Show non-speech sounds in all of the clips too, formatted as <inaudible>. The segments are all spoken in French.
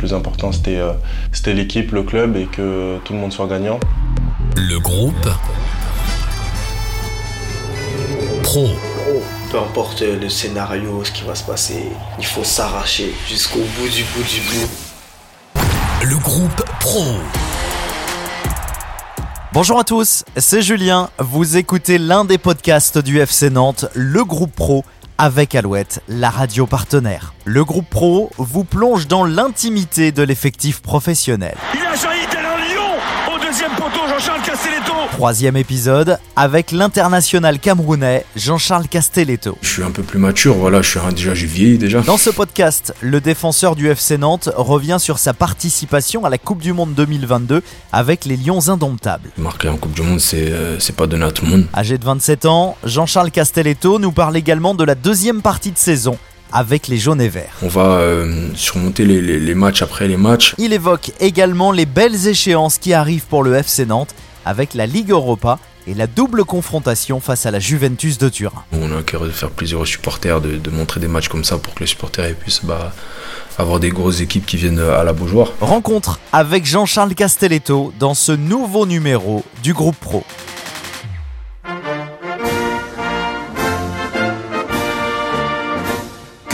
plus important c'était c'était l'équipe, le club et que tout le monde soit gagnant. Le groupe Pro. Peu importe le scénario, ce qui va se passer, il faut s'arracher jusqu'au bout du bout du bout. Le groupe Pro. Bonjour à tous, c'est Julien. Vous écoutez l'un des podcasts du FC Nantes, le groupe Pro, avec Alouette, la radio partenaire. Le groupe Pro vous plonge dans l'intimité de l'effectif professionnel. Il a jailli tel un lion au deuxième poteau, Jean-Charles. Troisième épisode avec l'international camerounais Jean-Charles Castelletto. Je suis un peu plus mature, voilà, je suis déjà j'ai vieilli déjà. Dans ce podcast, le défenseur du FC Nantes revient sur sa participation à la Coupe du Monde 2022 avec les Lions indomptables. Marquer en Coupe du Monde, c'est euh, pas donné à tout le monde. Âgé de 27 ans, Jean-Charles Castelletto nous parle également de la deuxième partie de saison avec les jaunes et verts. On va euh, surmonter les, les matchs après les matchs. Il évoque également les belles échéances qui arrivent pour le FC Nantes avec la Ligue Europa et la double confrontation face à la Juventus de Turin. On a cœur de faire plaisir aux supporters, de, montrer des matchs comme ça pour que les supporters puissent bah, avoir des grosses équipes qui viennent à la Beaujoire. Rencontre avec Jean-Charles Castelletto dans ce nouveau numéro du groupe Pro.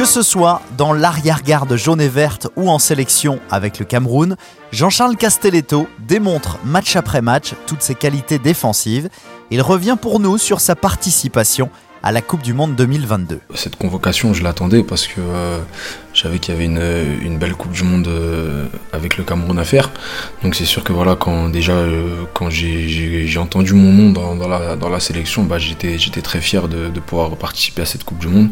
Que ce soit dans l'arrière-garde jaune et verte ou en sélection avec le Cameroun, Jean-Charles Castelletto démontre match après match toutes ses qualités défensives. Il revient pour nous sur sa participation à la Coupe du Monde 2022. Cette convocation, je l'attendais parce que euh, je savais qu'il y avait une, belle Coupe du Monde euh, avec le Cameroun à faire. Donc c'est sûr que voilà, quand déjà euh, quand j'ai entendu mon nom dans, la, sélection, bah, j'étais très fier de, pouvoir participer à cette Coupe du Monde.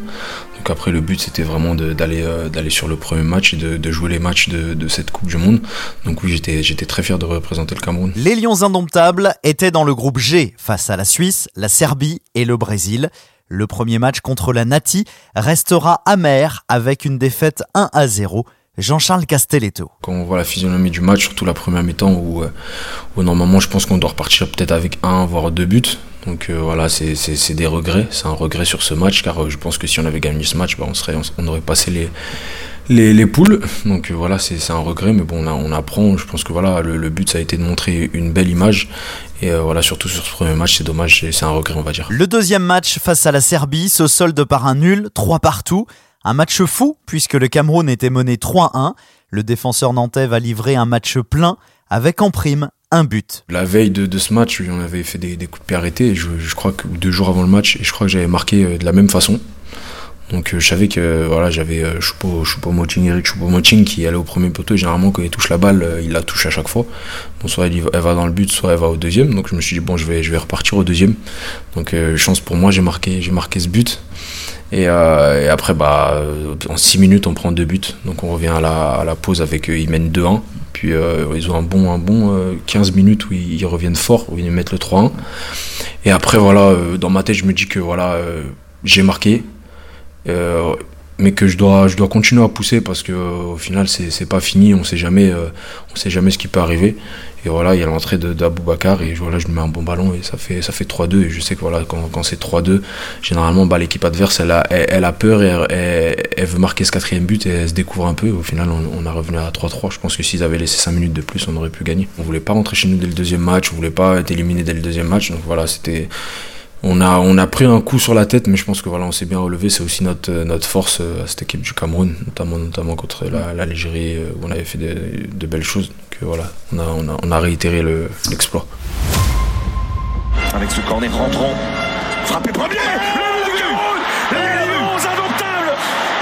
Donc après le but c'était vraiment d'aller d'aller sur le premier match et de, jouer les matchs de, de, cette Coupe du Monde. Donc oui j'étais très fier de représenter le Cameroun. Les Lions indomptables étaient dans le groupe G face à la Suisse, la Serbie et le Brésil. Le premier match contre la Nati restera amer avec une défaite 1 à 0. Jean-Charles Castelletto. Quand on voit la physionomie du match, surtout la première mi-temps où, euh, normalement je pense qu'on doit repartir peut-être avec un voire deux buts. Donc euh, voilà, c'est des regrets. C'est un regret sur ce match car euh, je pense que si on avait gagné ce match, bah, on, serait, on aurait passé les, les, poules. Donc voilà, c'est un regret, mais bon, on, apprend. Je pense que voilà, le, but, ça a été de montrer une belle image. Et euh, voilà, surtout sur ce premier match, c'est dommage, c'est un regret, on va dire. Le deuxième match face à la Serbie se solde par un nul, 3 partout. Un match fou, puisque le Cameroun était mené 3-1. Le défenseur nantais va livrer un match plein, avec en prime un but. La veille de, ce match, on avait fait des, coups de pied arrêtés. Je, je, crois que deux jours avant le match, et je crois que j'avais marqué euh, de la même façon. Donc euh, je savais que voilà, j'avais euh, Choupo-Moting, Eric Choupo-Moting qui allait au premier poteau généralement quand il touche la balle, euh, il la touche à chaque fois. Bon, soit elle, va dans le but, soit elle va au deuxième. Donc je me suis dit bon, je vais, je vais repartir au deuxième. Donc chance pour moi, j'ai marqué, j'ai marqué ce but. Et, après, bah, en 6 minutes, on prend deux buts. Donc on revient à la, pause avec ils mènent 2-1. Puis ils ont un bon, un bon 15 minutes où ils, reviennent fort, où ils mettent le 3-1. Et après, voilà, dans ma tête, je me dis que voilà, j'ai marqué euh, mais que je dois, je dois continuer à pousser parce que au final c'est pas fini, on sait jamais, euh, on sait jamais ce qui peut arriver. Et voilà, il y a l'entrée d'Aboubacar et voilà, je lui mets un bon ballon et ça fait, ça fait 3-2. Et je sais que voilà, quand, c'est 3-2, généralement bah, l'équipe adverse elle a, elle, a peur et elle, veut marquer ce quatrième but et elle se découvre un peu. Au final, on, on a revenu à 3-3. Je pense que s'ils avaient laissé 5 minutes de plus, on aurait pu gagner. On voulait pas rentrer chez nous dès le deuxième match, on voulait pas être éliminé dès le deuxième match. Donc voilà, c'était on a, on a pris un coup sur la tête, mais je pense que voilà, on s'est bien relevé. C'est aussi notre, notre force euh, à cette équipe du Cameroun, notamment, notamment contre l'Algérie, euh, où on avait fait de, belles choses. Que voilà, on a, on a, on a réitéré l'exploit. Avec ce corner rentrant, frappé premier Le Cameroun Les Lions indomptables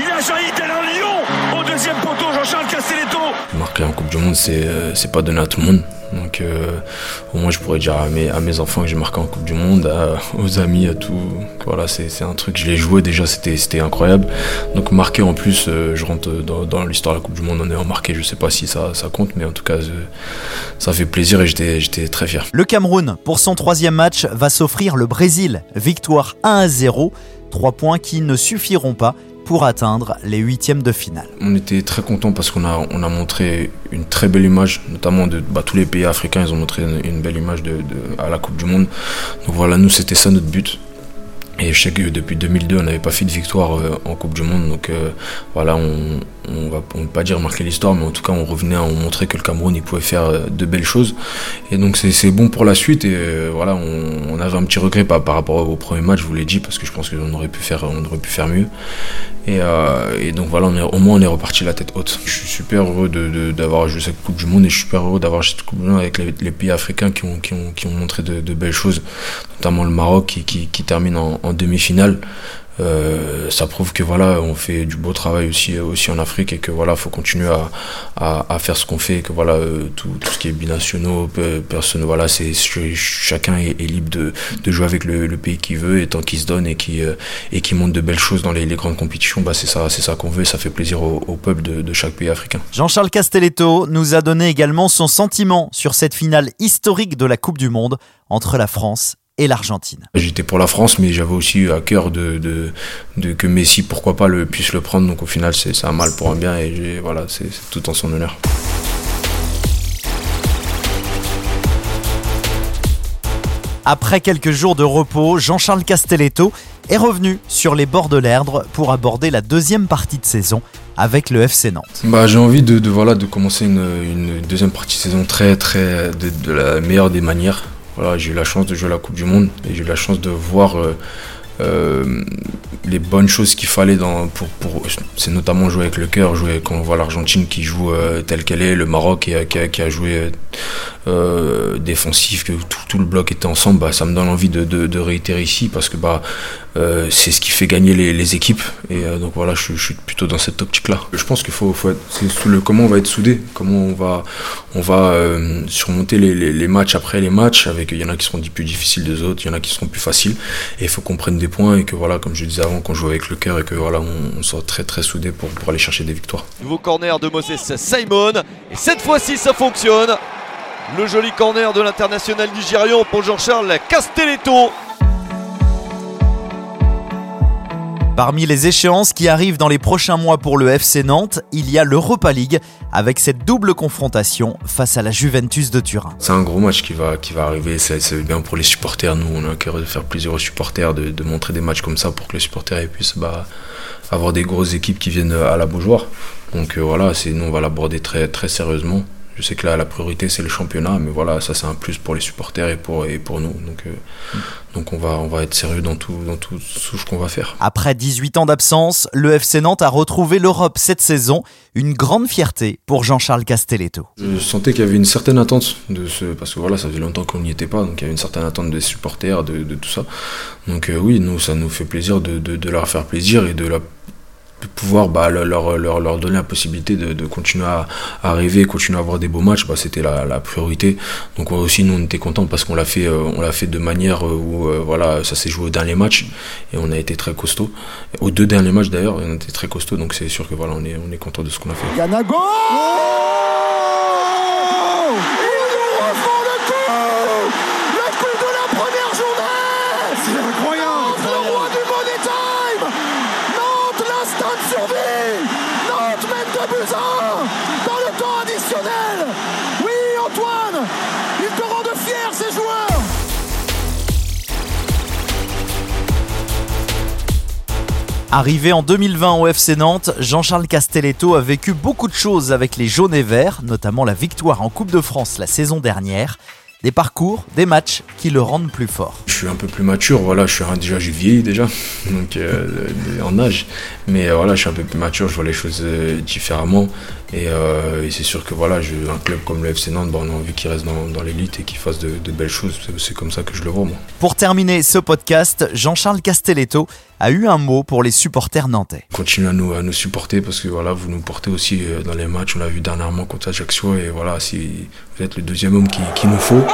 Il a jailli tel un lion au deuxième poteau, Jean-Charles Castelletto Marquer en Coupe du Monde, c'est euh, pas donné à tout le monde. Donc euh, au moins je pourrais dire à mes, enfants que j'ai marqué en Coupe du Monde, aux amis, à tout. Voilà, c'est un truc, je l'ai joué déjà, c'était incroyable. Donc marquer en plus, euh, je rentre dans, l'histoire de la Coupe du Monde en ayant marqué, je sais pas si ça, compte, mais en tout cas ça fait plaisir et j'étais très fier. Le Cameroun, pour son troisième match, va s'offrir le Brésil. Victoire 1 à 0. Trois points qui ne suffiront pas pour atteindre les huitièmes de finale. On était très contents parce qu'on a, on a montré une très belle image, notamment de bah, tous les pays africains, ils ont montré une, belle image de, à la Coupe du Monde. Donc voilà, nous c'était ça notre but. Et je sais que depuis 2002, on n'avait pas fait de victoire euh, en Coupe du Monde. Donc euh, voilà, on, on va, pas dire marquer l'histoire, mais en tout cas on revenait, on montrait que le Cameroun il pouvait faire euh, de belles choses. Et donc c'est bon pour la suite. Et voilà, on, avait un petit regret par, rapport au premier match, je vous l'ai dit, parce que je pense qu'on aurait pu faire, on aurait pu faire mieux. Et, donc voilà, on est, au moins on est reparti la tête haute. Je suis super heureux d'avoir joué cette Coupe du Monde et je suis super heureux d'avoir cette Coupe du Monde avec les, pays africains qui ont, montré de, belles choses, notamment le Maroc qui, termine en demi-finale. Euh, ça prouve que voilà on fait du beau travail aussi aussi en Afrique et que voilà faut continuer à, à, à faire ce qu'on fait et que voilà euh, tout, tout, ce qui est binationaux personne voilà c'est chacun est, libre de, de jouer avec le, le pays qu'il veut et tant qu'il se donne et qui euh, et qui montre de belles choses dans les, les grandes compétitions bah c'est ça c'est ça qu'on veut et ça fait plaisir au, au peuple de, de, chaque pays africain Jean-Charles Castelletto nous a donné également son sentiment sur cette finale historique de la Coupe du Monde entre la France et l'Argentine. J'étais pour la France, mais j'avais aussi à cœur de, de, de, que Messi, pourquoi pas, le, puisse le prendre. Donc au final, c'est un mal pour un bien et voilà, c'est tout en son honneur. Après quelques jours de repos, Jean-Charles Castelletto est revenu sur les bords de l'Erdre pour aborder la deuxième partie de saison avec le FC Nantes. Bah, j'ai envie de, de, voilà, de commencer une, une, deuxième partie de saison très, très de, de la meilleure des manières. Voilà, j'ai eu la chance de jouer la Coupe du Monde et j'ai eu la chance de voir euh, euh, les bonnes choses qu'il fallait dans, pour, pour c'est notamment jouer avec le cœur, jouer quand on voit l'Argentine qui joue euh, telle qu'elle est, le Maroc qui a, qui a, qui a joué euh, défensif, que tout, tout, le bloc était ensemble, bah, ça me donne envie de, de, de réitérer ici parce que bah, euh, c'est ce qui fait gagner les, les équipes et euh, donc voilà, je, je, suis plutôt dans cette optique-là. Je pense qu'il faut, faut être, c'est le comment on va être soudé, comment on va, on va surmonter les, les, les, matchs après les matchs. Avec il y en a qui seront plus difficiles des autres, il y en a qui seront plus faciles et il faut qu'on prenne des points et que voilà, comme je disais avant, qu'on joue avec le cœur et que voilà, on, on soit très très soudé pour, pour aller chercher des victoires. Nouveau corner de Moses Simon et cette fois-ci ça fonctionne. Le joli corner de l'international nigérian pour Jean-Charles Castelletto. Parmi les échéances qui arrivent dans les prochains mois pour le FC Nantes, il y a l'Europa League avec cette double confrontation face à la Juventus de Turin. C'est un gros match qui va, qui va arriver, c'est bien pour les supporters. Nous, on a cœur de faire plaisir aux supporters, de, de, montrer des matchs comme ça pour que les supporters puissent bah, avoir des grosses équipes qui viennent à la Beaujoire. Donc euh, voilà, nous, on va l'aborder très, très sérieusement. Je sais que là, la priorité, c'est le championnat, mais voilà, ça, c'est un plus pour les supporters et pour, et pour nous. Donc, euh, mm. donc on, va, on va être sérieux dans tout, dans tout, ce qu'on va faire. Après 18 ans d'absence, le FC Nantes a retrouvé l'Europe cette saison. Une grande fierté pour Jean-Charles Castelletto. Je sentais qu'il y avait une certaine attente de ce. Parce que voilà, ça faisait longtemps qu'on n'y était pas, donc il y avait une certaine attente des supporters, de, de tout ça. Donc euh, oui, nous, ça nous fait plaisir de, de, de leur faire plaisir et de la pouvoir bah, leur, leur, leur donner la possibilité de, de continuer à, à, rêver, continuer à avoir des beaux matchs, bah, c'était la, la, priorité. Donc aussi nous on était contents parce qu'on l'a fait, euh, on l'a fait de manière où euh, voilà ça s'est joué au dernier match et on a été très costaud. Aux deux derniers matchs d'ailleurs, on était très costaud donc c'est sûr que voilà on est on est content de ce qu'on a fait. Yanago Arrivé en 2020 au FC Nantes, Jean-Charles Castelletto a vécu beaucoup de choses avec les jaunes et verts, notamment la victoire en Coupe de France la saison dernière. Des parcours, des matchs qui le rendent plus fort. Je suis un peu plus mature, voilà, je suis déjà vieilli déjà, <laughs> donc euh, en âge, mais euh, voilà, je suis un peu plus mature, je vois les choses euh, différemment, et, euh, et c'est sûr que voilà, je, un club comme le FC Nantes, bon, on a envie qu'il reste dans, dans l'élite et qu'il fasse de, de, belles choses, c'est comme ça que je le vois moi. Pour terminer ce podcast, Jean-Charles Castelletto a eu un mot pour les supporters nantais. Continuez à nous, à nous supporter parce que voilà, vous nous portez aussi dans les matchs, on l'a vu dernièrement contre Ajaccio, et voilà, si vous êtes le deuxième homme qu'il qui nous faut.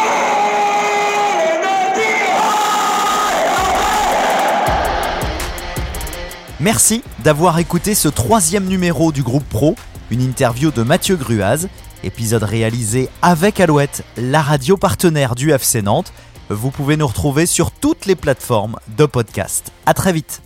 Merci d'avoir écouté ce troisième numéro du groupe Pro, une interview de Mathieu Gruaz, épisode réalisé avec Alouette, la radio partenaire du FC Nantes. Vous pouvez nous retrouver sur toutes les plateformes de podcast. À très vite.